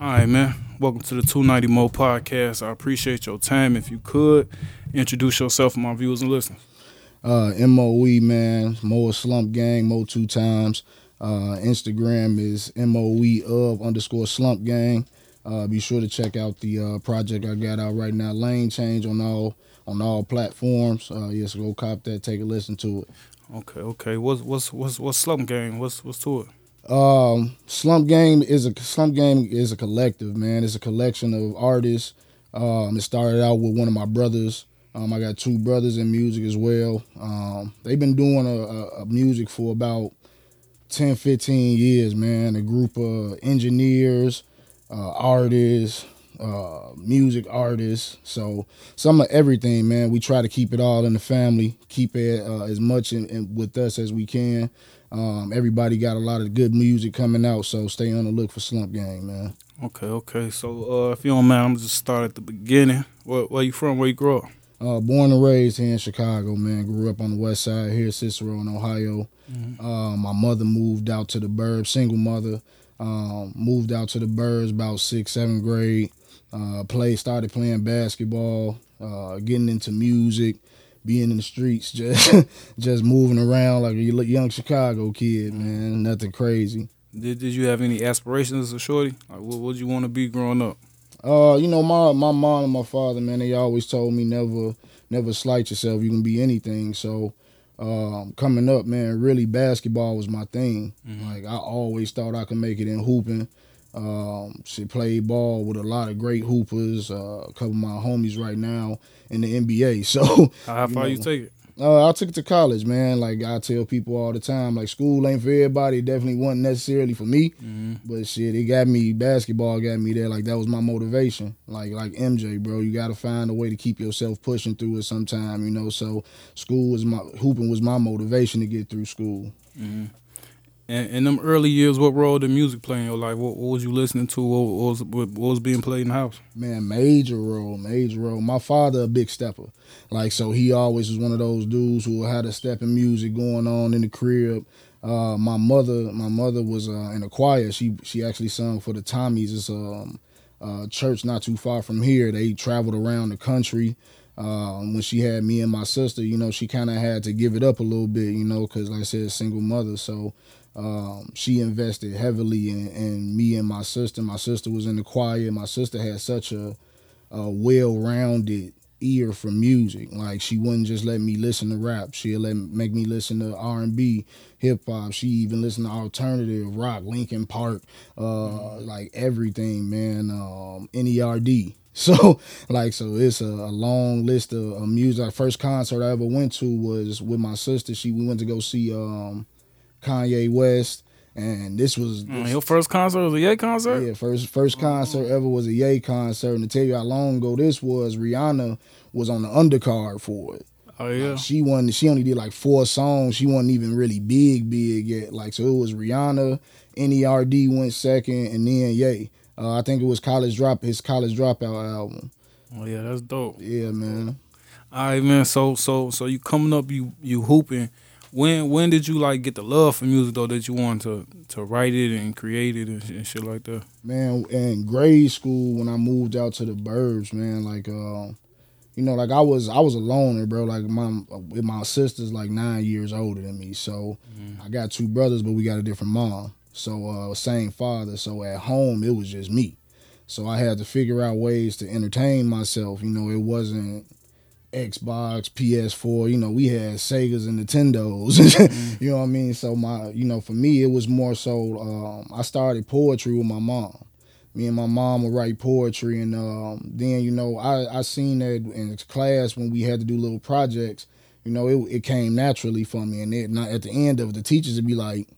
All right, man. Welcome to the 290 Mo podcast. I appreciate your time. If you could introduce yourself to my viewers and listeners. Uh, MOE, man. Mo Slump Gang, Mo two times. Uh, Instagram is MOE of underscore Slump Gang. Uh, be sure to check out the uh, project I got out right now, Lane Change on all on all platforms. Uh, yes, go cop that, take a listen to it. Okay, okay. What's what's what's what's Slump Gang? What's what's to it? Um, Slump Gang is a Slump Gang is a collective, man. It's a collection of artists. Um, it started out with one of my brothers. Um, I got two brothers in music as well. Um, they've been doing a, a, a music for about 10, 15 years, man. A group of engineers, uh, artists, uh, music artists. So some of everything, man. We try to keep it all in the family, keep it uh, as much in, in, with us as we can. Um, everybody got a lot of good music coming out, so stay on the look for Slump Gang, man. Okay, okay. So uh, if you don't mind, I'm just start at the beginning. Where, where you from? Where you grew up? Uh, born and raised here in Chicago, man. Grew up on the west side here, Cicero in Ohio. Mm-hmm. Uh, my mother moved out to the burbs, single mother. Um, moved out to the burbs about sixth, seventh grade. Uh, play started playing basketball, uh, getting into music being in the streets, just just moving around like a young Chicago kid, man. Nothing crazy. Did Did you have any aspirations as a shorty? Like, what would you want to be growing up? Uh, you know, my my mom and my father, man, they always told me never never slight yourself. You can be anything. So, um, coming up, man, really basketball was my thing. Mm-hmm. Like I always thought I could make it in hooping. Um, she played ball with a lot of great hoopers. Uh, a couple of my homies right now in the NBA. So how far you, know, you take it? Uh, I took it to college, man. Like I tell people all the time, like school ain't for everybody. It definitely wasn't necessarily for me, mm-hmm. but shit, it got me. Basketball got me there. Like that was my motivation. Like like MJ, bro, you got to find a way to keep yourself pushing through it sometime, you know. So school was my hooping was my motivation to get through school. Mm-hmm. And in them early years, what role did music play in your life? What, what was you listening to? What, what, was what, was being played in the house? Man, major role, major role. My father a big stepper, like so he always was one of those dudes who had a step in music going on in the crib. Uh, my mother, my mother was uh, in a choir. She she actually sung for the Tommies. It's a um, uh, church not too far from here. They traveled around the country. Um, when she had me and my sister, you know, she kind of had to give it up a little bit, you know, because like I said, single mother. So um, she invested heavily in, in, me and my sister. My sister was in the choir. My sister had such a, a well-rounded ear for music. Like she wouldn't just let me listen to rap. She'd let me make me listen to R and B, hip hop. She even listened to alternative rock, Linkin Park, uh, mm-hmm. like everything, man. Um, N.E.R.D. So like so it's a, a long list of, of music. First concert I ever went to was with my sister. She we went to go see um Kanye West. And this was this, mm, your first concert was a Ye concert. Yeah, first first oh. concert ever was a Ye concert. And to tell you how long ago this was, Rihanna was on the undercard for it. Oh yeah. Like she won. She only did like four songs. She wasn't even really big, big yet. Like so, it was Rihanna. N.E.R.D went second, and then Ye. Uh, I think it was College Drop. His College Dropout album. Oh yeah, that's dope. Yeah, man. All right, man. So so so you coming up, you you hooping when when did you like get the love for music though that you wanted to to write it and create it and, and shit like that? Man, in grade school when I moved out to the burbs, man, like uh, you know, like I was I was a loner, bro. Like my my sister's like nine years older than me, so mm-hmm. I got two brothers, but we got a different mom. So uh, same father. So at home it was just me. So I had to figure out ways to entertain myself. You know, it wasn't Xbox, PS4, you know, we had Segas and Nintendos. mm-hmm. You know what I mean? So my, you know, for me it was more so um, I started poetry with my mom. Me and my mom would write poetry and um, then, you know, I, I seen that in class when we had to do little projects, you know, it, it came naturally for me. And it, at the end of it, the teachers would be like,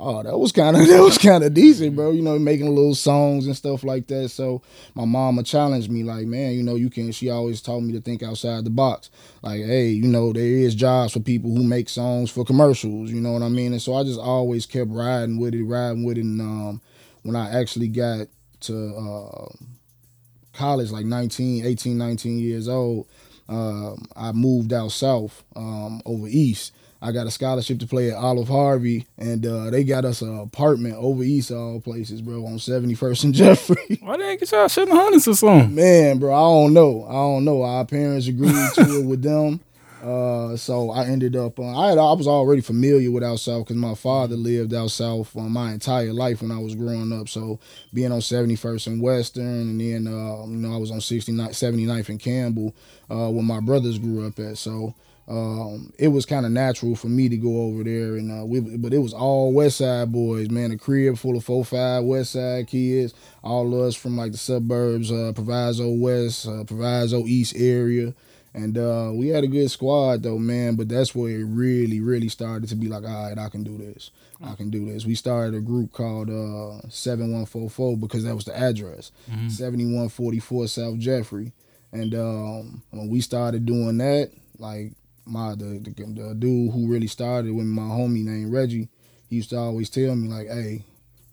oh, that was kind of that was kind of decent, bro. You know, making little songs and stuff like that. So my mama challenged me, like, man, you know, you can. She always told me to think outside the box. Like, hey, you know, there is jobs for people who make songs for commercials. You know what I mean? And so I just always kept riding with it, riding with it. And um, when I actually got to uh, college, like 19, 18, 19 years old. um, I moved out south um, over east. I got a scholarship to play at Olive Harvey, and uh, they got us an apartment over east, of all places, bro, on 71st and Jeffrey. Why they ain't get y'all shit in hundreds or something? Man, bro, I don't know. I don't know. Our parents agreed to it with them. Uh, so I ended up. Uh, I had, I was already familiar with out south because my father lived out south uh, my entire life when I was growing up. So being on 71st and Western, and then uh, you know I was on 69, 79th and Campbell, uh, where my brothers grew up at. So um, it was kind of natural for me to go over there, and uh, we, but it was all West Side boys, man. A crib full of four, five West Side kids, all of us from like the suburbs, uh, Proviso West, uh, Proviso East area. And uh, we had a good squad though, man. But that's where it really, really started to be like, all right, I can do this. I can do this. We started a group called uh, 7144 because that was the address, mm-hmm. 7144 South Jeffrey. And um, when we started doing that, like my the, the, the dude who really started with my homie named Reggie, he used to always tell me like, hey,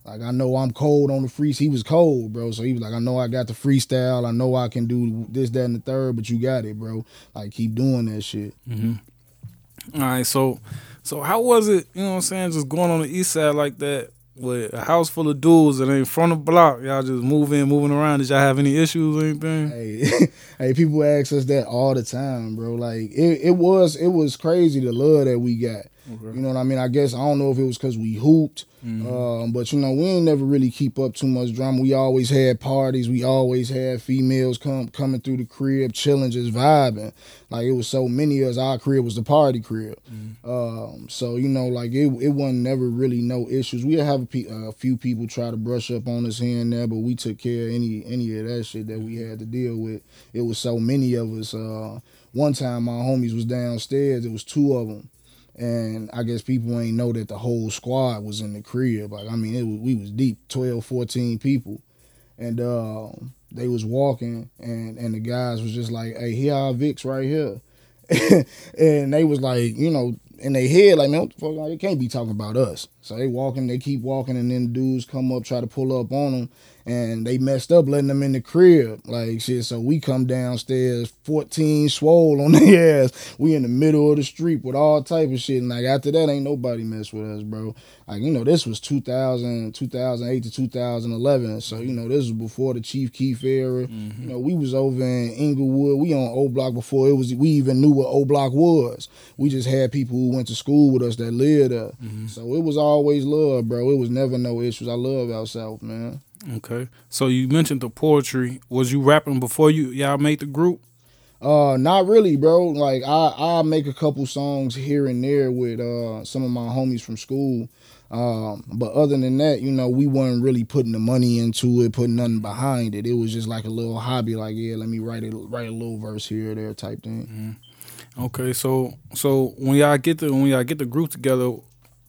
like I know I'm cold on the freeze. He was cold, bro. So he was like, I know I got the freestyle. I know I can do this, that, and the third. But you got it, bro. Like keep doing that shit. Mm-hmm. All right. So, so how was it? You know what I'm saying? Just going on the east side like that with a house full of dudes that ain't front of block. Y'all just moving, moving around. Did y'all have any issues or anything? Hey, hey, people ask us that all the time, bro. Like it, it was, it was crazy the love that we got. Okay. You know what I mean? I guess I don't know if it was because we hooped, mm-hmm. um, but you know we ain't never really keep up too much drama. We always had parties. We always had females come coming through the crib, chilling, just vibing. Like it was so many of us. Our crib was the party crib. Mm-hmm. Um, so you know, like it, it wasn't never really no issues. We have a, pe- a, few people try to brush up on us here and there, but we took care of any any of that shit that we had to deal with. It was so many of us. Uh, one time my homies was downstairs. It was two of them and I guess people ain't know that the whole squad was in the crib. Like I mean, it was, we was deep, 12, 14 people, and uh, they was walking, and and the guys was just like, "Hey, here are Vicks right here," and they was like, you know, in their head, like, man, what the fuck? Like, they can't be talking about us. So they walking, they keep walking, and then dudes come up, try to pull up on them, and they messed up letting them in the crib. Like shit. So we come downstairs, 14 swole on their ass. We in the middle of the street with all type of shit. And like after that, ain't nobody mess with us, bro. Like, you know, this was 2000, 2008 to 2011. So, you know, this was before the Chief Keef era. Mm-hmm. You know, we was over in Englewood. We on O Block before it was we even knew what O Block was. We just had people who went to school with us that lived there. Mm-hmm. So it was always love, bro. It was never no issues. I love out south, man. Okay. So you mentioned the poetry. Was you rapping before you y'all made the group? Uh, not really, bro. Like I I make a couple songs here and there with uh some of my homies from school. Um, but other than that, you know, we weren't really putting the money into it, putting nothing behind it. It was just like a little hobby, like yeah, let me write a write a little verse here or there type thing. Mm-hmm. Okay, so so when y'all get the when y'all get the group together,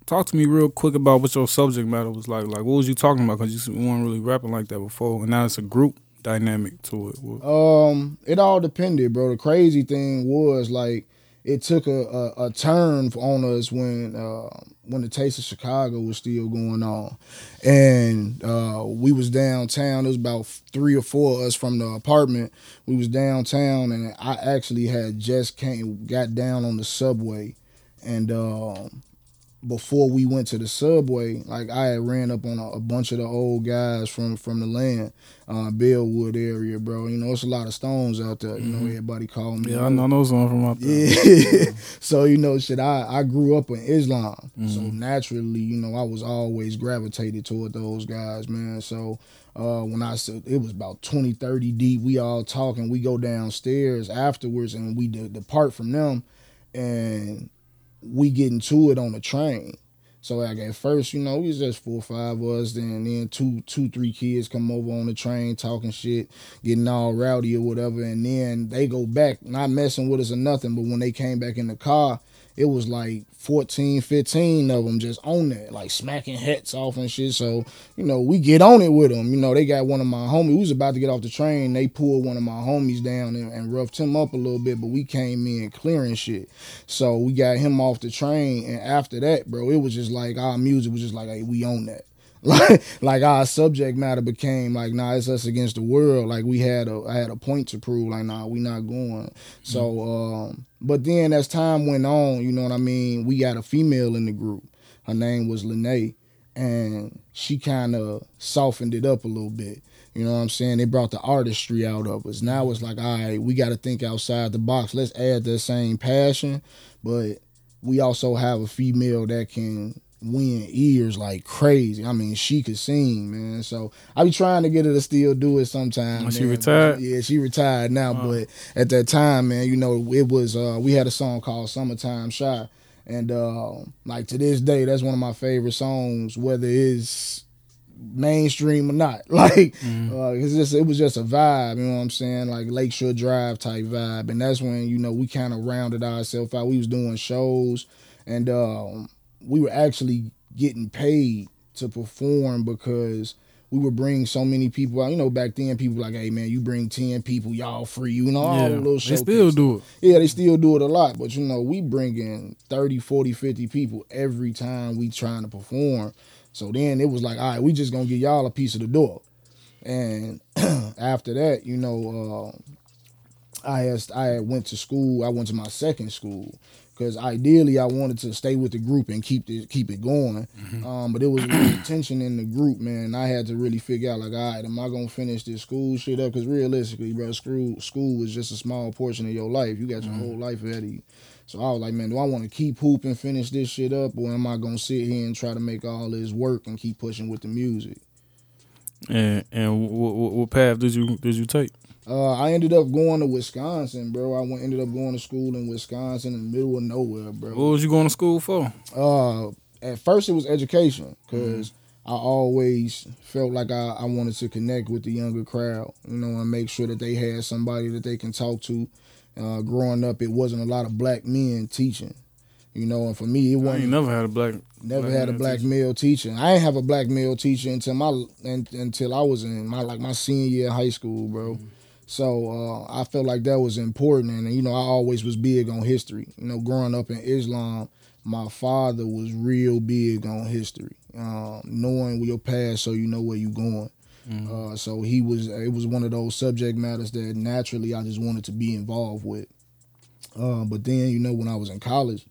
talk to me real quick about what your subject matter was like. Like, what was you talking about? Because you weren't really rapping like that before, and now it's a group dynamic to it. Um, it all depended, bro. The crazy thing was like it took a, a, a turn on us when uh, when the Taste of Chicago was still going on, and uh, we was downtown. It was about three or four of us from the apartment. We was downtown, and I actually had just came got down on the subway, and um, before we went to the subway, like I had ran up on a, a bunch of the old guys from from the land, uh, Bellwood area, bro. You know, it's a lot of stones out there. You know, mm-hmm. everybody call me. Yeah, I know those from out there. Yeah. so you know, shit. I I grew up in Islam, mm-hmm. so naturally, you know, I was always gravitated toward those guys, man. So. Uh, when I said it was about 20, 30 deep, we all talking. We go downstairs afterwards and we de- depart from them. And we get into it on the train. So like at first, you know, we was just four or five of us, then then two, two, three kids come over on the train talking shit, getting all rowdy or whatever, and then they go back, not messing with us or nothing, but when they came back in the car, it was like 14, 15 of them just on that, like smacking hats off and shit. So, you know, we get on it with them. You know, they got one of my homies, we was about to get off the train. They pulled one of my homies down and, and roughed him up a little bit, but we came in clearing shit. So we got him off the train. And after that, bro, it was just like our music was just like, hey, we own that. Like like our subject matter became like, nah, it's us against the world. Like we had a I had a point to prove. Like nah, we not going. So, um, but then as time went on, you know what I mean. We got a female in the group. Her name was Lene, and she kind of softened it up a little bit. You know what I'm saying? They brought the artistry out of us. Now it's like, all right, we got to think outside the box. Let's add that same passion, but we also have a female that can win ears like crazy. I mean, she could sing, man. So I be trying to get her to still do it sometimes. she retired? Yeah, she retired now. But at that time, man, you know, it was uh we had a song called Summertime Shy. And uh, like to this day, that's one of my favorite songs, whether it's mainstream or not. Like mm-hmm. uh, it's just it was just a vibe, you know what I'm saying? Like Lakeshore Drive type vibe. And that's when, you know, we kind of rounded ourselves out. We was doing shows and um, we were actually getting paid to perform because we would bring so many people out. You know, back then people like, hey man, you bring ten people, y'all free. You know, all yeah, the little They still do it. Yeah, they still do it a lot. But you know, we bring in 30, 40, 50 people every time we trying to perform. So then it was like, all right, we just gonna give y'all a piece of the door. And after that, you know, uh, I had I had went to school. I went to my second school because ideally I wanted to stay with the group and keep it keep it going. Mm-hmm. Um, but it was really tension in the group, man. I had to really figure out like, all right, am I gonna finish this school shit up? Because realistically, bro, school school was just a small portion of your life. You got your mm-hmm. whole life ahead of you. So I was like, man, do I want to keep hooping, finish this shit up, or am I gonna sit here and try to make all this work and keep pushing with the music? And and what, what path did you did you take? Uh, I ended up going to Wisconsin, bro. I went, ended up going to school in Wisconsin in the middle of nowhere, bro. What was you going to school for? Uh, at first it was education, cause mm-hmm. I always felt like I, I wanted to connect with the younger crowd, you know, and make sure that they had somebody that they can talk to uh, growing up, it wasn't a lot of black men teaching. You know, and for me, it wasn't. never had a black. Never black had a black teacher. male teacher. I didn't have a black male teacher until my until I was in my like my senior year of high school, bro. Mm-hmm. So uh, I felt like that was important, and you know, I always was big on history. You know, growing up in Islam, my father was real big on history, um, knowing your past so you know where you're going. Mm-hmm. Uh, so he was. It was one of those subject matters that naturally I just wanted to be involved with. Uh, but then you know when I was in college,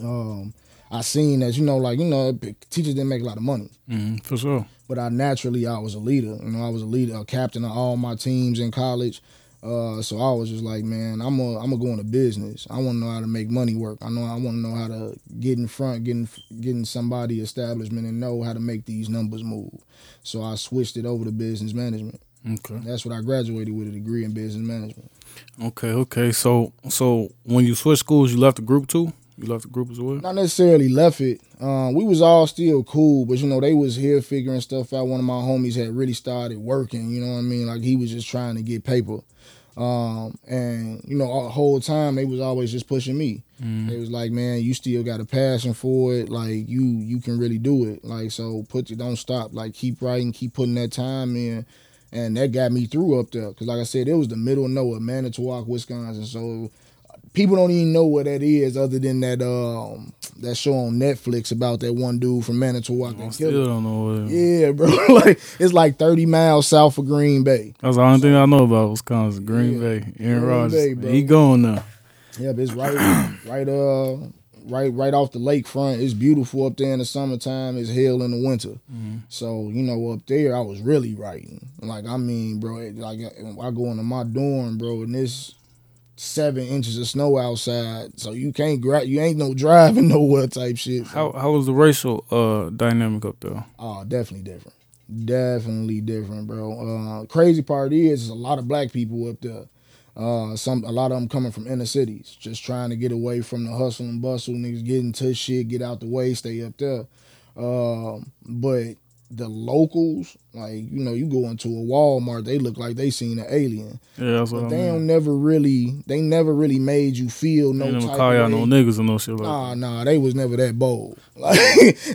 um, I seen that you know like you know teachers didn't make a lot of money. Mm-hmm, for sure. But I naturally I was a leader. You know I was a leader, a captain of all my teams in college. Uh, so I was just like, man, I'm a, I'm gonna go into business. I want to know how to make money work. I know I want to know how to get in front, getting getting somebody establishment, and know how to make these numbers move. So I switched it over to business management. Okay, that's what I graduated with a degree in business management. Okay, okay. So so when you switched schools, you left the group too. You left the group as well. Not necessarily left it. Um, we was all still cool, but you know they was here figuring stuff out. One of my homies had really started working. You know what I mean? Like he was just trying to get paper. Um, and you know, the whole time they was always just pushing me. Mm. They was like, "Man, you still got a passion for it. Like you, you can really do it. Like so, put it, don't stop. Like keep writing, keep putting that time in." And that got me through up there, cause like I said, it was the middle of nowhere, Manitowoc, Wisconsin. So people don't even know what that is, other than that um that show on Netflix about that one dude from Manitowoc. I still don't know. What yeah, bro. like it's like thirty miles south of Green Bay. That's the only so, thing I know about Wisconsin. Green yeah, Bay. Aaron Rodgers. He going now. Yeah, but it's right, right, uh, right, right off the lakefront. It's beautiful up there in the summertime. It's hell in the winter. Mm-hmm. So you know, up there, I was really writing. Like I mean, bro, like I go into my dorm, bro, and this seven inches of snow outside, so you can't gra- you ain't no driving nowhere type shit. So. How how was the racial uh dynamic up there? Oh, definitely different. Definitely different, bro. Uh, crazy part is, is a lot of black people up there. Uh, some a lot of them coming from inner cities, just trying to get away from the hustle and bustle. Niggas getting to shit, get out the way, stay up there. Uh, but the locals Like you know, you go into a Walmart, they look like they seen an alien. Yeah, that's what But I they mean. don't never really, they never really made you feel no They never type call y'all no niggas or no shit like Nah, nah, they was never that bold. Like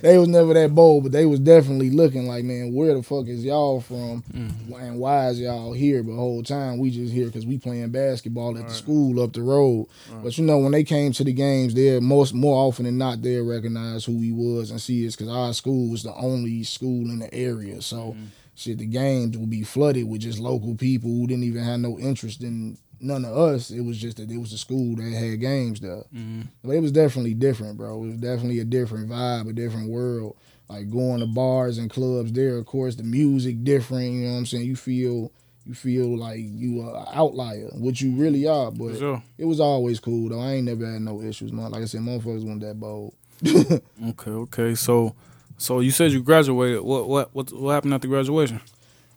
they was never that bold, but they was definitely looking like, man, where the fuck is y'all from, Mm-hmm. and why is y'all here? But the whole time we just here because we playing basketball at the school up the road. Right. But you know, when they came to the games, there most more often than not, they recognize who he was and see us because our school was the only school in the area. So Mm-hmm. Shit, the games would be flooded with just local people who didn't even have no interest in none of us. It was just that it was a school that had games there. hmm But it was definitely different, bro. It was definitely a different vibe, a different world. Like going to bars and clubs there, of course, the music different. You know what I'm saying? You feel you feel like you are an outlier, which you really are. But sure. it was always cool though. I ain't never had no issues, man. Like I said, motherfuckers weren't that bold. Okay, okay. So, so you said you graduated. What, what, what, what happened after graduation?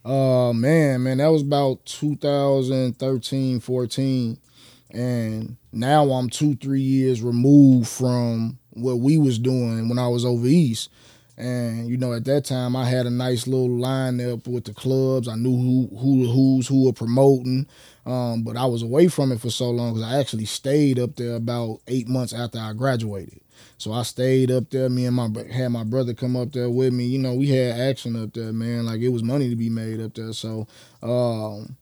Uh man, man, that was about 2013, 14. And now I'm two, three years removed from what we was doing when I was over east. And you know, at that time, I had a nice little lineup with the clubs. I knew who who who's who were promoting, um, but I was away from it for so long because I actually stayed up there about eight months after I graduated. So I stayed up there. Me and my had my brother come up there with me. You know, we had action up there, man. Like it was money to be made up there. So um,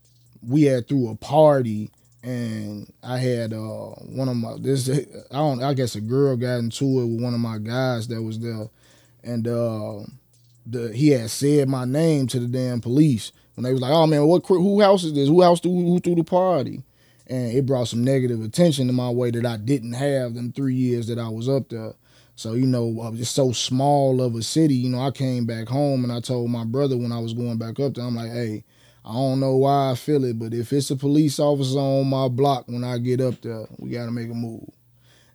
we had through a party, and I had uh, one of my this I don't I guess a girl got into it with one of my guys that was there, and uh, the he had said my name to the damn police when they was like, "Oh man, what who house is this? Who house threw who threw the party?" And it brought some negative attention to my way that I didn't have them three years that I was up there. So you know, uh, just so small of a city. You know, I came back home and I told my brother when I was going back up there, I'm like, "Hey, I don't know why I feel it, but if it's a police officer on my block when I get up there, we got to make a move."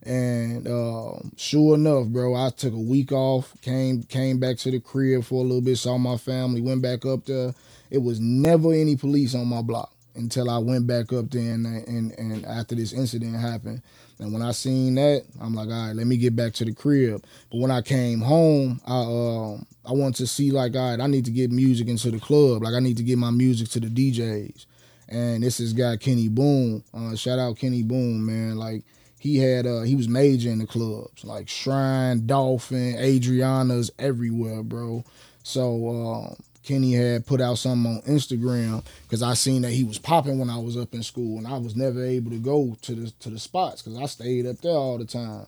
And um, sure enough, bro, I took a week off, came came back to the crib for a little bit, saw my family, went back up there. It was never any police on my block until I went back up there and and, and after this incident happened. And when I seen that, I'm like, all right, let me get back to the crib. But when I came home, I um I wanted to see like, all right, I need to get music into the club. Like I need to get my music to the DJs. And this is guy Kenny Boone. Uh, shout out Kenny Boone, man. Like he had uh he was major in the clubs like Shrine, Dolphin, Adriana's everywhere, bro. So um, Kenny had put out something on Instagram because I seen that he was popping when I was up in school, and I was never able to go to the to the spots because I stayed up there all the time.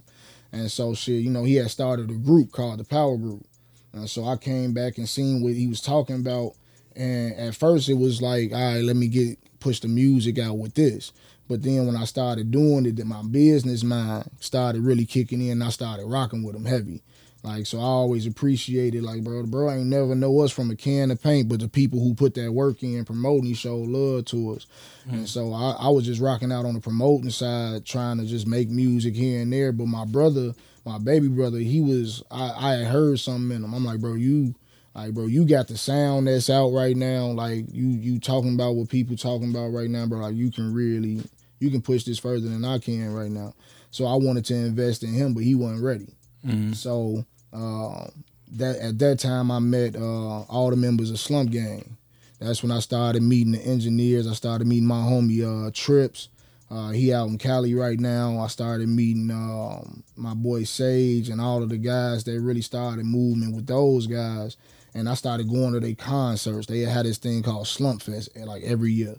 And so shit, you know, he had started a group called the Power Group. And so I came back and seen what he was talking about. And at first it was like, all right, let me get push the music out with this. But then when I started doing it, then my business mind started really kicking in. I started rocking with him heavy. Like so, I always appreciated like, bro, bro ain't never know us from a can of paint, but the people who put that work in promoting, he showed love to us. And so I, I was just rocking out on the promoting side, trying to just make music here and there. But my brother, my baby brother, he was I, I had heard something in him. I'm like, bro, you like, bro, you got the sound that's out right now. Like you you talking about what people talking about right now, bro. Like you can really you can push this further than I can right now. So I wanted to invest in him, but he wasn't ready. Mm-hmm. So uh, that at that time I met uh, all the members of Slump Gang. That's when I started meeting the engineers. I started meeting my homie uh, Trips. Uh, he out in Cali right now. I started meeting um, my boy Sage and all of the guys that really started moving with those guys. And I started going to their concerts. They had this thing called Slump Fest like every year.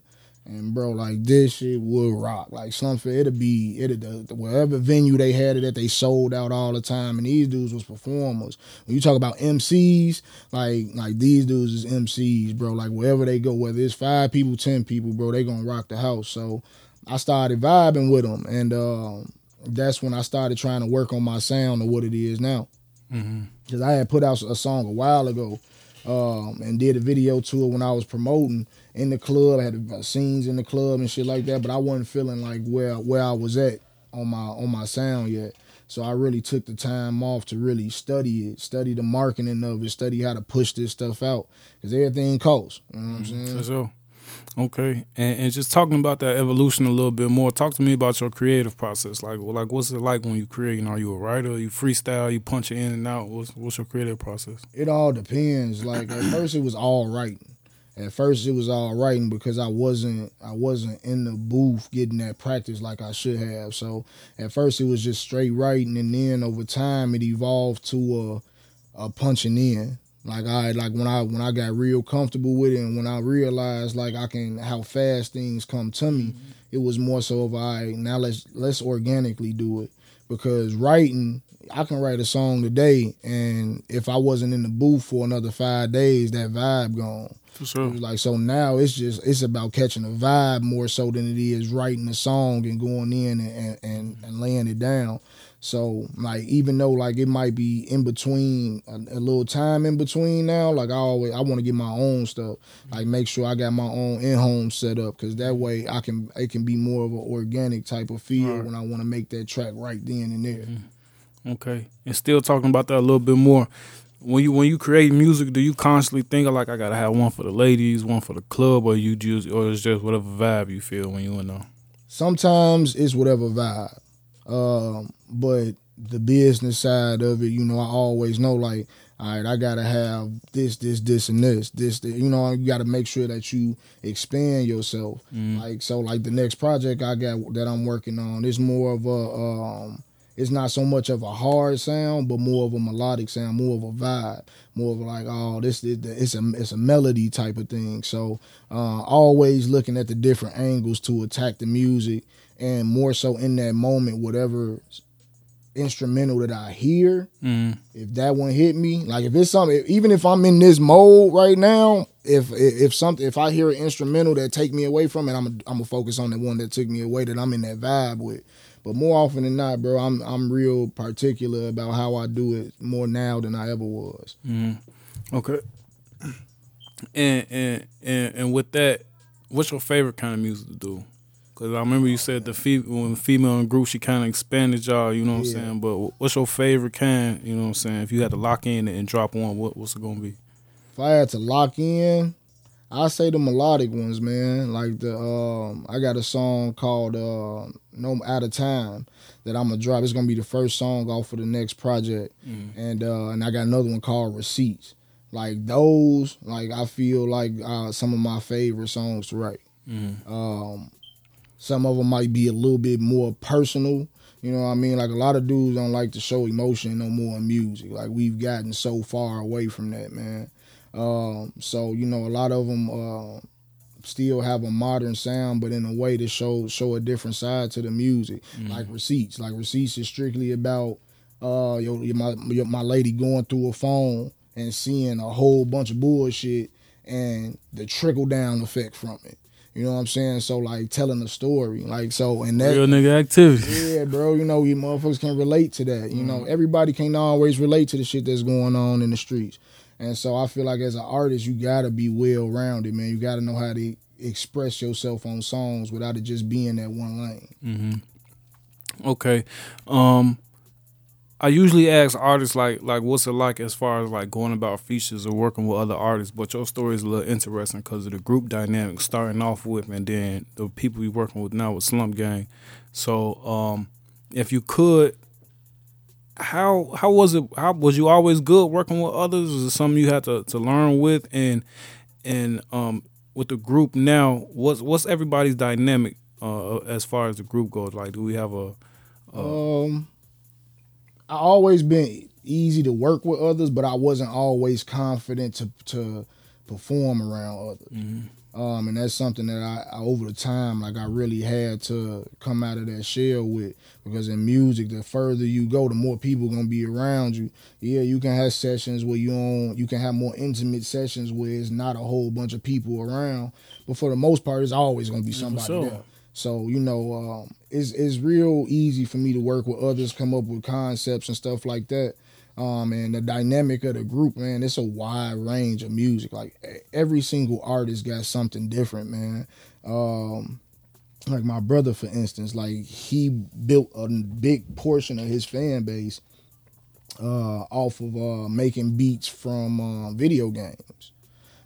And bro, like this shit would rock. Like Fest, it'll be it the, the wherever venue they had it that they sold out all the time. And these dudes was performers. When you talk about MCs, like like these dudes is MCs, bro. Like wherever they go, whether it's five people, ten people, bro, they gonna rock the house. So I started vibing with them, and um, that's when I started trying to work on my sound and what it is now. Mm-hmm. Because I had put out a song a while ago, um, and did a video to it when I was promoting in the club. I had scenes in the club and shit like that, but I wasn't feeling like where where I was at on my on my sound yet. So I really took the time off to really study it, study the marketing of it, study how to push this stuff out, because everything costs. You know what I'm mm-hmm. saying? For sure. Okay, and, and just talking about that evolution a little bit more. Talk to me about your creative process. Like, like what's it like when you create? Are you a writer? Are You freestyle? You punch it in and out? What's what's your creative process? It all depends. Like at first, it was all writing. At first, it was all writing because I wasn't I wasn't in the booth getting that practice like I should have. So at first, it was just straight writing, and then over time, it evolved to a, a punching in. Like I like when I when I got real comfortable with it and when I realized like I can how fast things come to me, mm-hmm. it was more so of I now let's let's organically do it. Because writing, I can write a song today and if I wasn't in the booth for another five days, that vibe gone. For sure. Like so now it's just it's about catching a vibe more so than it is writing a song and going in and, and, and laying it down. So like even though like it might be in between a, a little time in between now, like I always I want to get my own stuff. Like make sure I got my own in home set up because that way I can it can be more of an organic type of feel right. when I want to make that track right then and there. Mm-hmm. Okay, and still talking about that a little bit more. When you when you create music, do you constantly think like I gotta have one for the ladies, one for the club, or you just or it's just whatever vibe you feel when you in there? Sometimes it's whatever vibe. Um, but the business side of it, you know, I always know like, all right, I gotta have this, this, this, and this, this, this. you know, you gotta make sure that you expand yourself. Mm. Like so, like the next project I got that I'm working on is more of a, um, it's not so much of a hard sound, but more of a melodic sound, more of a vibe, more of like, oh, this, it's a it's a melody type of thing. So, uh, always looking at the different angles to attack the music, and more so in that moment, whatever instrumental that I hear, mm. if that one hit me, like if it's something, even if I'm in this mode right now, if if something, if I hear an instrumental that take me away from it, I'm a, I'm gonna focus on the one that took me away that I'm in that vibe with. But more often than not, bro, I'm I'm real particular about how I do it more now than I ever was. Mm. Okay. And and and and with that, what's your favorite kind of music to do? Cause I remember you said the fe- when female in group, she kind of expanded y'all. You know what yeah. I'm saying? But what's your favorite kind? You know what I'm saying? If you had to lock in and drop one, what what's it gonna be? If I had to lock in, I say the melodic ones, man. Like the um, I got a song called uh, "No Out of Time" that I'm gonna drop. It's gonna be the first song off for the next project, mm. and uh, and I got another one called "Receipts." Like those, like I feel like uh, some of my favorite songs to write. Mm. Um, some of them might be a little bit more personal. You know what I mean? Like a lot of dudes don't like to show emotion no more in music. Like we've gotten so far away from that, man. Um, so you know, a lot of them uh, still have a modern sound, but in a way to show show a different side to the music. Mm-hmm. Like receipts, like receipts is strictly about uh, your, your, my your, my lady going through a phone and seeing a whole bunch of bullshit and the trickle down effect from it. You know what I'm saying? So like telling a story, like so, and that real nigga activity. Yeah, bro. You know, you motherfuckers can relate to that. You mm know, everybody can't always relate to the shit that's going on in the streets. And so I feel like as an artist, you gotta be well rounded, man. You gotta know how to express yourself on songs without it just being that one lane. Mm-hmm. Okay. Um, I usually ask artists like like what's it like as far as like going about features or working with other artists, but your story is a little interesting because of the group dynamic starting off with, and then the people you're working with now with Slump Gang. So, um, if you could, how how was it? How was you always good working with others? Is it something you had to, to learn with? And and um, with the group now, what's what's everybody's dynamic uh, as far as the group goes? Like, do we have a, a um I always been easy to work with others, but I wasn't always confident to to perform around others. Mm-hmm. Um, and that's something that I, I, over the time like I really had to come out of that shell with because in music the further you go the more people gonna be around you yeah you can have sessions where you on you can have more intimate sessions where it's not a whole bunch of people around but for the most part it's always gonna be somebody sure. there so you know, um, it's it's real easy for me to work with others, come up with concepts and stuff like that. Um, and the dynamic of the group, man, it's a wide range of music. Like every single artist got something different, man. Um, like my brother, for instance, like he built a big portion of his fan base uh, off of uh, making beats from uh, video games.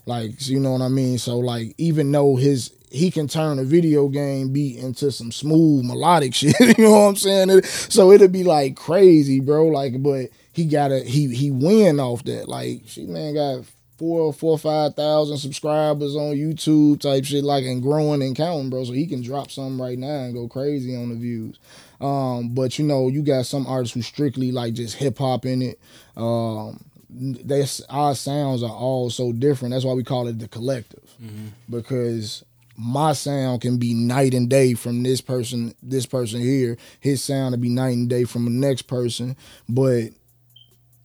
Like you know what I mean. So like even though his he can turn a video game beat into some smooth melodic shit. you know what I'm saying? so it'd be like crazy, bro. Like, but he got a he he win off that. Like, she man got four four five thousand subscribers on YouTube type shit, like and growing and counting, bro. So he can drop something right now and go crazy on the views. Um, but you know, you got some artists who strictly like just hip hop in it. Um, they our sounds are all so different. That's why we call it the collective, mm-hmm. because my sound can be night and day from this person, this person here. His sound to be night and day from the next person. But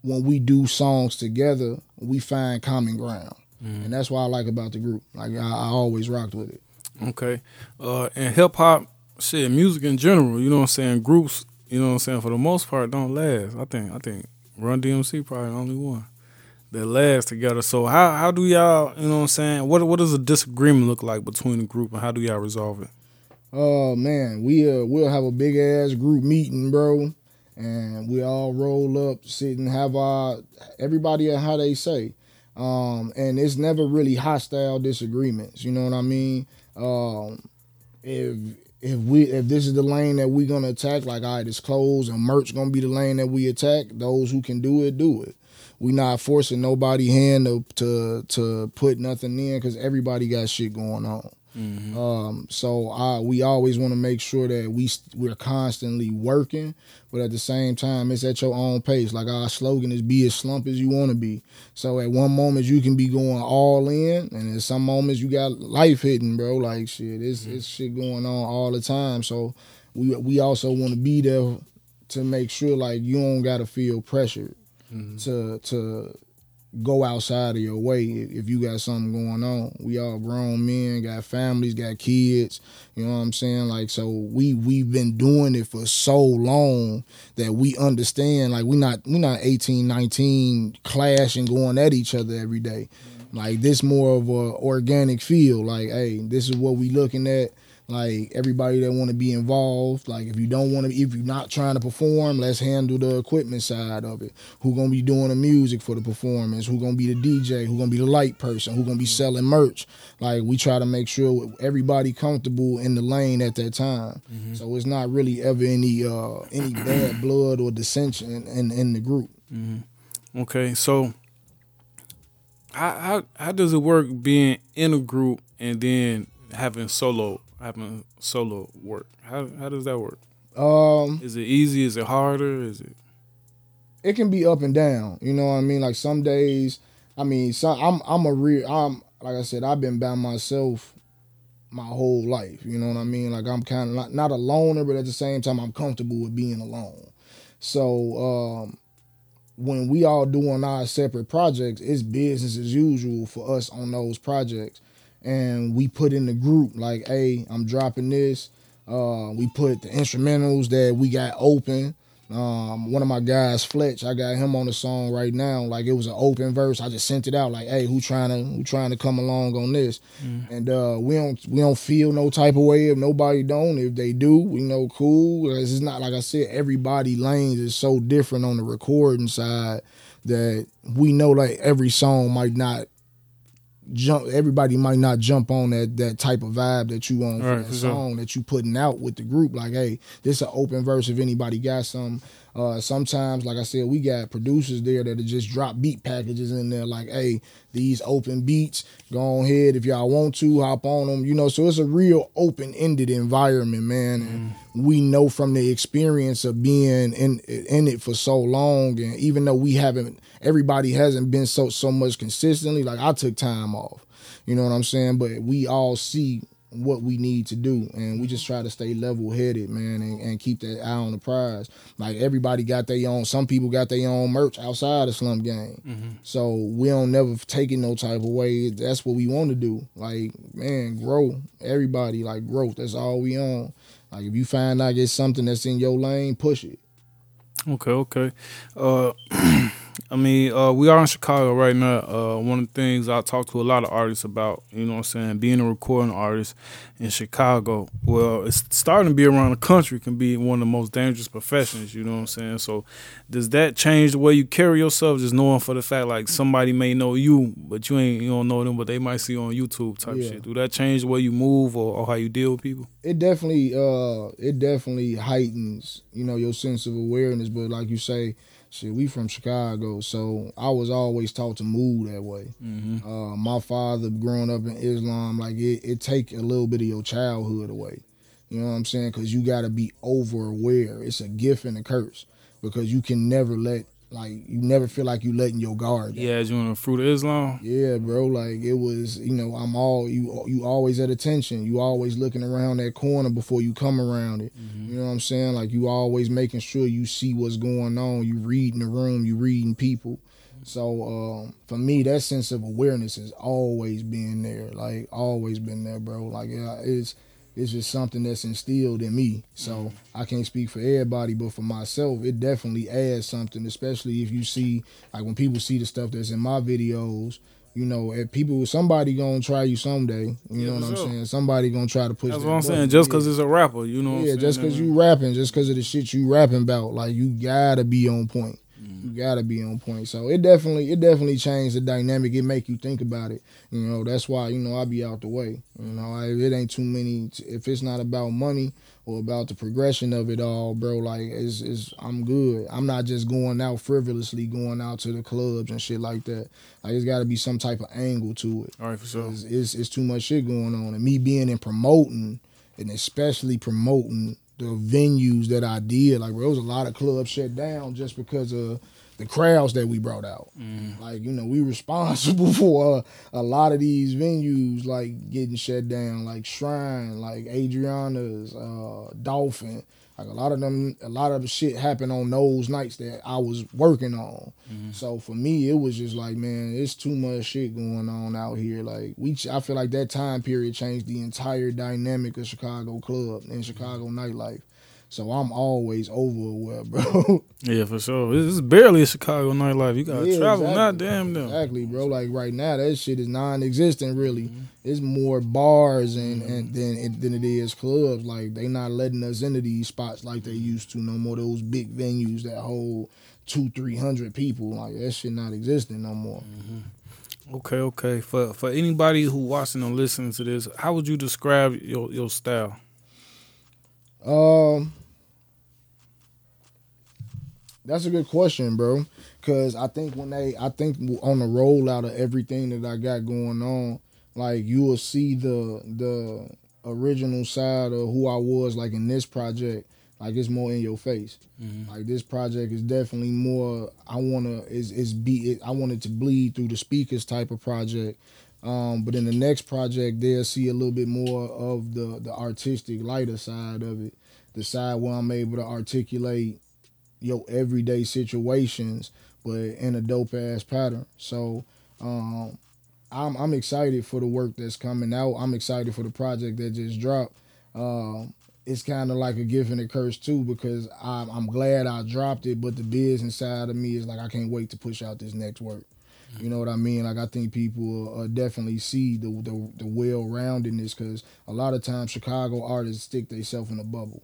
when we do songs together, we find common ground, mm. and that's what I like about the group. Like I, I always rocked with it. Okay, uh, and hip hop, shit, music in general. You know what I'm saying? Groups, you know what I'm saying? For the most part, don't last. I think. I think Run DMC probably the only one that lasts together. So how how do y'all, you know what I'm saying? What what does a disagreement look like between the group and how do y'all resolve it? Oh man, we uh we'll have a big ass group meeting, bro and we all roll up, sit and have our everybody how they say. Um, and it's never really hostile disagreements. You know what I mean? Um, if if we if this is the lane that we're gonna attack, like all right, it's closed and merch gonna be the lane that we attack. Those who can do it, do it. We not forcing nobody hand to to, to put nothing in because everybody got shit going on. Mm-hmm. Um, so I, we always want to make sure that we we're constantly working, but at the same time, it's at your own pace. Like our slogan is "Be as slump as you want to be." So at one moment you can be going all in, and at some moments you got life hitting, bro. Like shit, it's mm-hmm. it's shit going on all the time. So we we also want to be there to make sure like you don't gotta feel pressured mm-hmm. to to go outside of your way if you got something going on. We all grown men, got families, got kids. You know what I'm saying? Like so we we've been doing it for so long that we understand like we not we not 18, 19 clashing going at each other every day. Like this more of a organic feel. Like, hey, this is what we looking at like everybody that want to be involved like if you don't want to if you're not trying to perform let's handle the equipment side of it. Who gonna be doing the music for the performance? Who gonna be the dj who gonna be the light person? Who gonna be selling merch? Like we try to make sure everybody comfortable in the lane at that time. Mm-hmm. so it's not really ever any uh any bad blood or dissension in, in, in the group. Mm-hmm. okay so how, how how does it work being in a group and then having solo having solo work? How how does that work? Um, is it easy? Is it harder? Is it? It can be up and down. You know what I mean? Like some days, I mean, some, I'm I'm a real. I'm like I said, I've been by myself my whole life. You know what I mean? Like I'm kind of not, not a loner, but at the same time, I'm comfortable with being alone. So um, when we all doing our separate projects, it's business as usual for us on those projects and we put in the group like, hey, I'm dropping this. Uh, we put the instrumentals that we got open. Um, one of my guys, Fletch, I got him on the song right now. Like it was an open verse. I just sent it out like, hey, who trying to who trying to come along on this? Mm. And uh, we don't we don't feel no type of way if nobody don't. If they do, we know cool. It's not like I said, everybody lanes is so different on the recording side that we know like every song might not jump everybody might not jump on that that type of vibe that you on for right, that song sure. that you putting out with the group. Like hey this an open verse if anybody got some. Uh, sometimes like i said we got producers there that just drop beat packages in there. Like hey these open beats go on ahead. If y'all want to hop on them you know so it's a real open-ended environment man. Mm. and we know from the experience of being in in it for so long and even though we haven't everybody hasn't been so so much consistently. Like I took time off. You know what I'm saying? But we all see what we need to do and we just try to stay level headed man and, and, keep that eye on the prize like everybody got their own some people got their own merch outside of Slump Gang mm-hmm. so we don't never take it no type of way that's what we want to do like man grow everybody like growth that's all we on like if you find out it's something that's in your lane push it okay okay uh I mean, uh, we are in Chicago right now. Uh, one of the things I talk to a lot of artists about, you know what I'm saying, being a recording artist in Chicago. Well, it's starting to be around the country can be one of the most dangerous professions, you know what I'm saying? So does that change the way you carry yourself, just knowing for the fact like somebody may know you, but you ain't you don't know them, but they might see you on YouTube type Yeah. shit. Do that change the way you move or, or how you deal with people? it definitely uh it definitely heightens you know your sense of awareness but like you say shit we from chicago so i was always taught to move that way. Mm-hmm. uh my father growing up in islam like it, it take a little bit of your childhood away. You know what i'm saying? Because you got to be over aware. It's a gift and a curse because you can never let like you never feel like you letting your guard down. Yeah, you in the fruit of Islam? Yeah, bro. Like it was, you know, I'm all you. You always at attention. You always looking around that corner before you come around it. You know what I'm saying? Like you always making sure you see what's going on. You reading the room. You reading people. So um, for me, that sense of awareness has always been there. Like always been there, bro. Like yeah, it's it's just something that's instilled in me. So mm-hmm. I can't speak for everybody, but for myself, it definitely adds something. Especially if you see, like when people see the stuff that's in my videos. You know, if people, somebody gonna try you someday. You Yeah, know what I'm sure. saying? Somebody gonna try to push. That's that what I'm button. saying. Just Yeah. because it's a rapper, you know what I'm Yeah, just because you rapping, just because of the shit you rapping about, like you gotta be on point. You gotta be on point. So it definitely, it definitely changed the dynamic. It make you think about it. You know, that's why you know I be out the way. You know, I, it ain't too many. If it's not about money or about the progression of it all, bro, like it's, it's I'm good. I'm not just going out frivolously, going out to the clubs and shit like that. Like it's got to be some type of angle to it. All right, for sure. It's, it's, it's too much shit going on. And me being in promoting, and especially promoting the venues that I did, like, bro, there was a lot of clubs shut down just because of the crowds that we brought out. Mm. Like, you know, we responsible for a, a lot of these venues, like, getting shut down, like Shrine, like Adriana's, uh, Dolphin. Like a lot of them, a lot of the shit happened on those nights that I was working on. Mm-hmm. So for me, it was just like, man, it's too much shit going on out here. Like we, I feel like that time period changed the entire dynamic of Chicago club and Chicago nightlife. So I'm always over aware, bro. Yeah, for sure. This is barely a Chicago nightlife. You gotta Yeah, travel, exactly. not damn them. exactly, bro. Like right now, that shit is non-existent. Really, mm-hmm. it's more bars and mm-hmm. and than it, than it is clubs. Like they not letting us into these spots like they mm-hmm. used to no more. Those big venues that hold two, three hundred people. Like that shit not existing no more. Okay, okay. For for anybody who watching or listening to this, how would you describe your your style? Um, that's a good question, bro. Cause I think when they, I think on the rollout of everything that I got going on, like you will see the the original side of who I was, like in this project. Like it's more in your face. Like this project is definitely more. I wanna is is be. It, I want it to bleed through the speakers type of project. Um, but in the next project, they'll see a little bit more of the the artistic, lighter side of it, the side where I'm able to articulate your everyday situations, but in a dope ass pattern. So, um, I'm I'm excited for the work that's coming out. I'm excited for the project that just dropped. Um, it's kind of like a gift and a curse too because I'm I'm glad I dropped it, but the business side of me is like I can't wait to push out this next work. You know what I mean? Like I think people uh, definitely see the the, the well roundedness because a lot of times Chicago artists stick themselves in a bubble.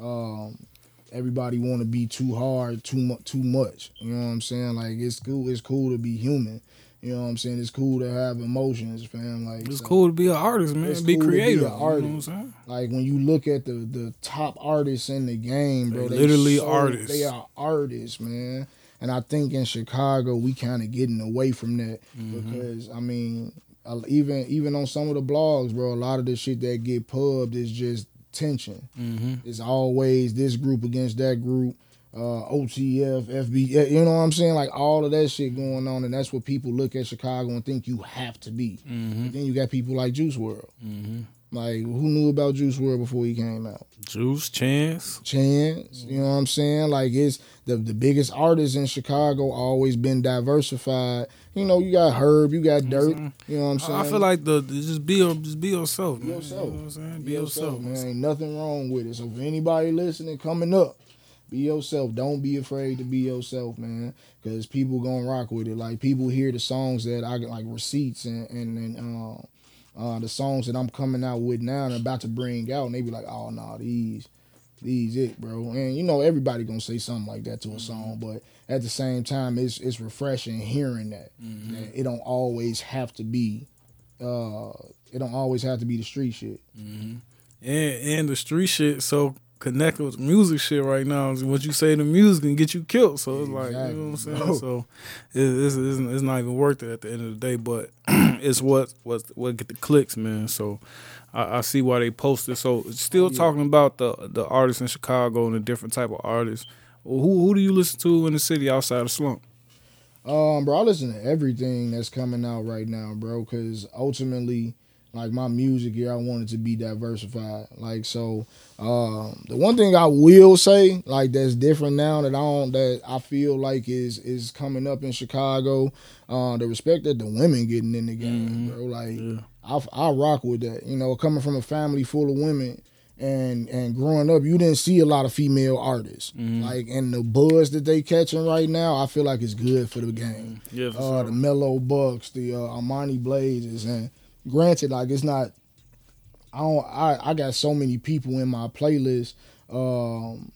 Um, everybody want to be too hard, too much, too much. You know what I'm saying? Like it's cool. It's cool to be human. You know what I'm saying? It's cool to have emotions, fam. Like It's so- cool to be an artist, man. It's be cool to be creative. an you know what I'm artist. saying? Like when you look at the the top artists in the game, bro, They literally so- artists. They are artists, man. And I think in Chicago we kind of getting away from that Mm-hmm. because I mean, even even on some of the blogs, bro, a lot of the shit that get pubbed is just tension. Mm-hmm. It's always this group against that group. Uh, OTF, FB, you know what I'm saying? Like all of that shit going on, and that's what people look at Chicago and think you have to be. Mm-hmm. Then you got people like Juice WRLD. Mm-hmm. Like who knew about Juice WRLD before he came out? Juice, Chance. Chance, you know what I'm saying? Like it's the the biggest artists in Chicago always been diversified. You know, you got Herb, you got Dirt. You know what I'm saying? I feel like the just be your- just be yourself, man. Be yourself. You know what I'm saying? Be, Be yourself, man. Ain't nothing wrong with it. So for anybody listening, coming up, Be yourself. Don't be afraid to be yourself, man. Because people gonna rock with it. Like people hear the songs that I like receipts and and, and uh, uh, the songs that I'm coming out with now and about to bring out, and they be like, oh no, nah, these these it, bro. And you know everybody gonna say something like that to a mm-hmm. song, but at the same time, it's it's refreshing hearing that. Mm-hmm. that it don't always have to be. Uh, it don't always have to be the street shit. Mm-hmm. And and the street shit so connected with music shit right now. What you say to music can get you killed. So it's exactly. like you know what I'm saying. So it's, it's, it's not even worth it at the end of the day. But it's what what what get the clicks, man. So I, I see why they posted. So still yeah. talking about the the artists in Chicago and the different type of artists. Who who do you listen to in the city outside of Slump? Um, bro, I listen to everything that's coming out right now, bro. Because ultimately, like my music here, I want it to be diversified. Like so, um, the one thing I will say, like that's different now that I don't that I feel like is is coming up in Chicago, uh, the respect that the women getting in the game, mm-hmm. bro. Like yeah. I I rock with that. You know, coming from a family full of women and and growing up, you didn't see a lot of female artists. Mm-hmm. Like and the buzz that they catching right now, I feel like it's good for the game. Yeah, uh, sure. the Mello Buckzz, the uh, Armani Blazers, and granted, like it's not. I don't. I I got so many people in my playlist. Um,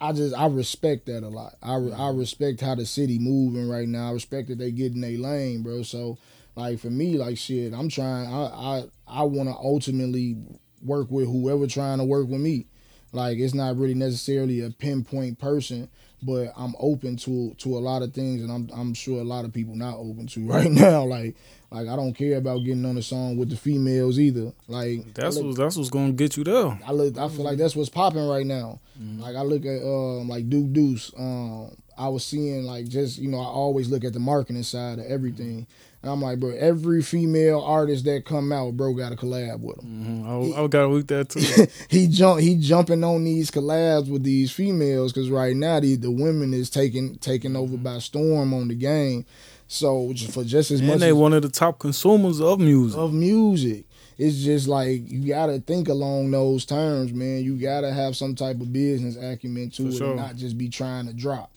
I just I respect that a lot. I I respect how the city moving right now. I respect that they get in their lane, bro. So like for me, like shit, I'm trying. I I I want to ultimately work with whoever trying to work with me. Like it's not really necessarily a pinpoint person, but I'm open to to a lot of things, and I'm I'm sure a lot of people not open to right now. Like like I don't care about getting on a song with the females either. Like that's look, what that's what's gonna get you there. I look. I feel like that's what's popping right now. Mm-hmm. Like I look at um like Duke Deuce. Um, I was seeing like just you know I always look at the marketing side of everything. And I'm like, bro, every female artist that come out, bro, got a collab with him. Mm-hmm. I, I got to look that too. he jump, he jumping on these collabs with these females because right now the the women is taking taking over by storm on the game. So for just as and much, and they one of the top consumers of music. Of music, it's just like you gotta think along those terms, man. You gotta have some type of business acumen to for it, sure. and not just be trying to drop.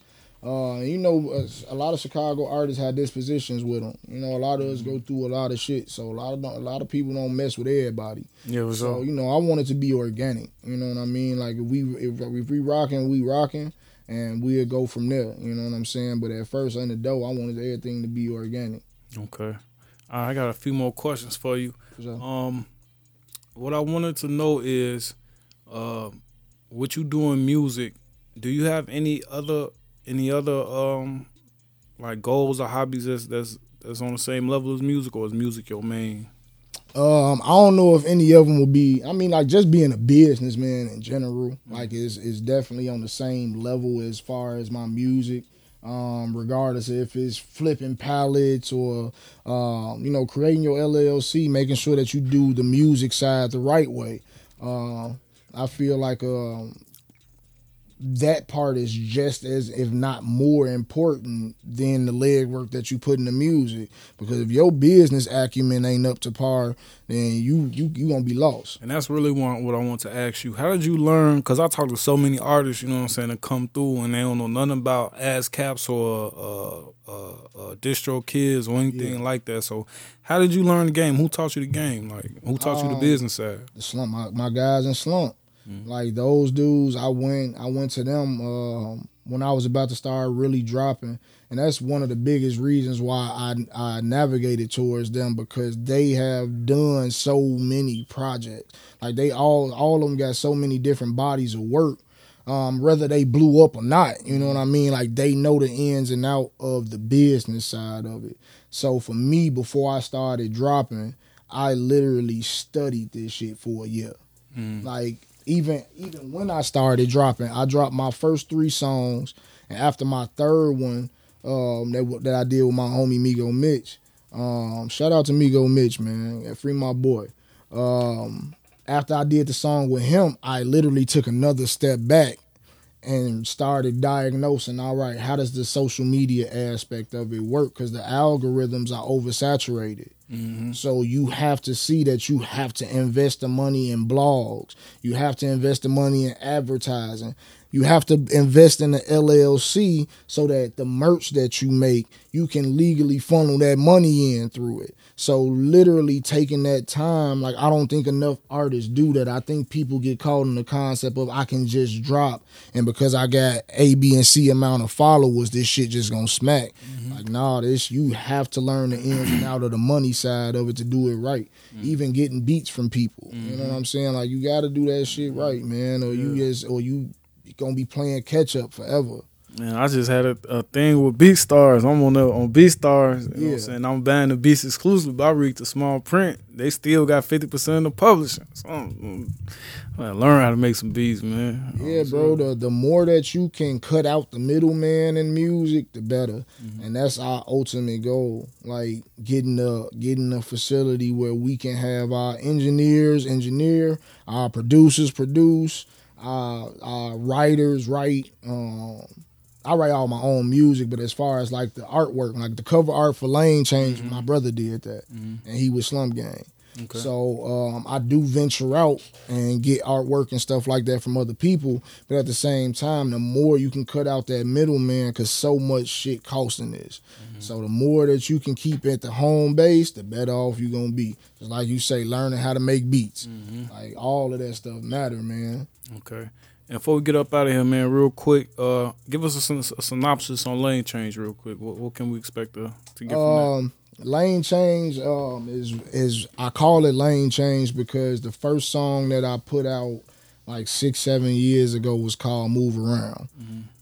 Uh, you know, a lot of Chicago artists have dispositions with them. You know, a lot of us go through a lot of shit, so a lot of a lot of people don't mess with everybody. Yeah, so sure. you know, I want it to be organic. You know what I mean? Like if we if, if we rocking, we rocking, and we'll go from there. You know what I'm saying? But at first, in the dough, I wanted everything to be organic. Okay, I got a few more questions for you. Sure. Um, what I wanted to know is, uh, what you do in music. Do you have any other any other um like goals or hobbies that's that's that's on the same level as music, or is music your main? Um, I don't know if any of them will be. I mean, like just being a businessman in general, like is is definitely on the same level as far as my music. Um, regardless if it's flipping pallets or um, you know creating your LLC, making sure that you do the music side the right way. Uh, I feel like um, that part is just as if not more important than the legwork that you put in the music. Because if your business acumen ain't up to par then you you you gonna be lost. And that's really what, what i want to ask you. How did you learn because i talk to so many artists you know what i'm saying that come through and they don't know nothing about ASCAPs or uh, uh, uh, DistroKids or anything yeah. like that. So how did you learn the game? Who taught you the game? Like who taught um, you the um, business side? the slump. My, my guys in slump Mm-hmm. Like those dudes, I went I went to them uh, when I was about to start really dropping, and that's one of the biggest reasons why I I navigated towards them because they have done so many projects. Like they all all of them got so many different bodies of work. Um, whether they blew up or not, you know what I mean? Like they know the ins and out of the business side of it. So for me, before I started dropping, I literally studied this shit for a year. Mm. Like even even when I started dropping, I dropped my first three songs, and after my third one, um, that that I did with my homie Migo Mitch. Um, shout out to Migo Mitch, man, free my boy. Um, after I did the song with him, I literally took another step back and started diagnosing all right how does the social media aspect of it work? Because the algorithms are oversaturated. Mm-hmm. so you have to see that you have to invest the money in blogs. You have to invest the money in advertising you have to invest in the llc so that the merch that you make you can legally funnel that money in through it so literally taking that time like i don't think enough artists do that i think people get caught in the concept of i can just drop and because I got A, B, and C amount of followers, this shit just gonna smack. Mm-hmm. Like, nah, this you have to learn the ins and out of the money side of it to do it right. Mm. Even getting beats from people. You know what mm-hmm. I'm saying? Like you gotta do that shit mm-hmm. right, man. Or you just or you gonna be playing catch up forever. Man, I just had a, a thing with BeatStars. I'm on the, on BeatStars. You know what Yeah. I'm saying? I'm buying the Beats exclusive, but I read the small print. They still got 50% of the publishing. So I'm, I'm gonna learn how to make some beats, man. You Yeah, bro. The the more that you can cut out the middleman in music, the better. Mm-hmm. And that's our ultimate goal. Like getting a getting a facility where we can have our engineers engineer, our producers produce, our, our writers write. Um, I write all my own music, but as far as like the artwork, like the cover art for Lane Change, my brother did that, and he was Slump Gang. Okay. So um, I do venture out and get artwork and stuff like that from other people, but at the same time, the more you can cut out that middleman, because so much shit costing this. So the more that you can keep at the home base, the better off you're gonna be. Just like you say, learning how to make beats, like all of that stuff matter, man. Okay. And before we get up out of here, man, real quick, uh, give us a, a synopsis on Lane Change, real quick. What, what can we expect to, to get from that? Um, lane change um, is is I call it lane change because the first song that I put out like six seven years ago was called Move Around,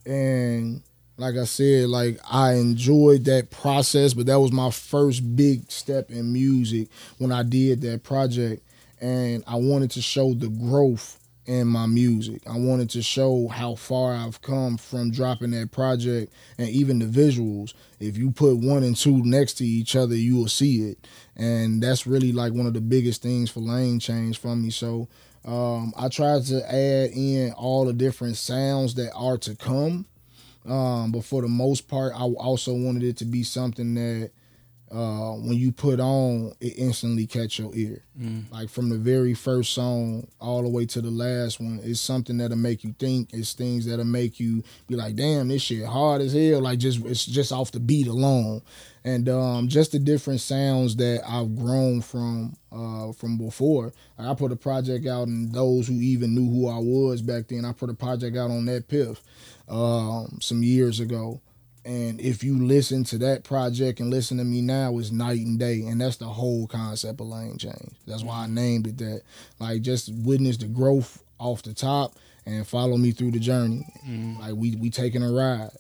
and like I said, like I enjoyed that process, but that was my first big step in music when I did that project, and I wanted to show the growth in my music. I wanted to show how far I've come from dropping that project and even the visuals. If you put one and two next to each other, you will see it. And that's really like one of the biggest things for lane change for me. So um, I tried to add in all the different sounds that are to come. Um, but for the most part, I also wanted it to be something that uh, when you put on, it instantly catch your ear. Like from the very first song all the way to the last one, it's something that'll make you think. It's things that'll make you be like, "Damn, this shit hard as hell." Like just it's just off the beat alone, and um, just the different sounds that I've grown from uh, from before. Like I put a project out, and those who even knew who I was back then, I put a project out on DatPiff um, some years ago. And if you listen to that project and listen to me now, it's night and day. And that's the whole concept of lane change. That's why I named it that. Like just witness the growth off the top and follow me through the journey. Like we we taking a ride.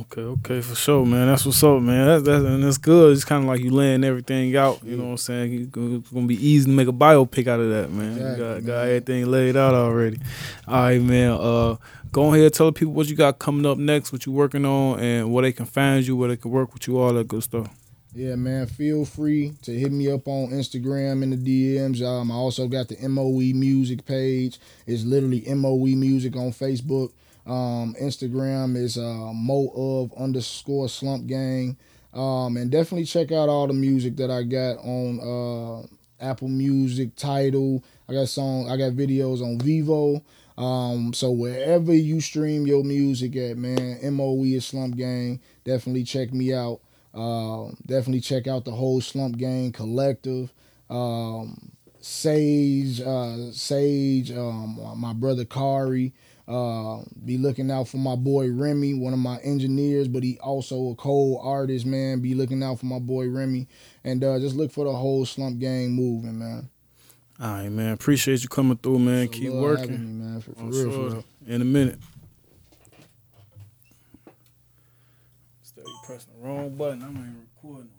Okay, okay, for sure, man. That's what's up, man. That's, that's and it's good. It's kind of like you laying everything out. You know what I'm saying? It's gonna be easy to make a biopic out of that, man. Exactly, you got, man. got everything laid out already. All right, man. Uh, go ahead, tell the people what you got coming up next, what you're working on, and where they can find you, where they can work with you, all that good stuff. Yeah, man. Feel free to hit me up on Instagram in the DMs. Um, I also got the MOE Music page. It's literally MOE Music on Facebook. Um, Instagram is uh, mo of underscore slump gang. Um, and definitely check out all the music that I got on uh, Apple Music, Tidal. I got song, I got videos on Vevo. Um, so wherever you stream your music at, man, MOE is Slump Gang. Definitely check me out. Um, definitely check out the whole Slump Gang collective. Um, Sage, uh, Sage, um, my brother Kari. Uh, be looking out for my boy Remy, one of my engineers, but he also a cold artist, man. Be looking out for my boy Remy, and uh, just look for the whole Slump Gang moving, man. All right, man. Appreciate you coming through, man. Keep working. me, man. For, for real, sure. for real. In a minute. Steady pressing the wrong button. I'm not even recording.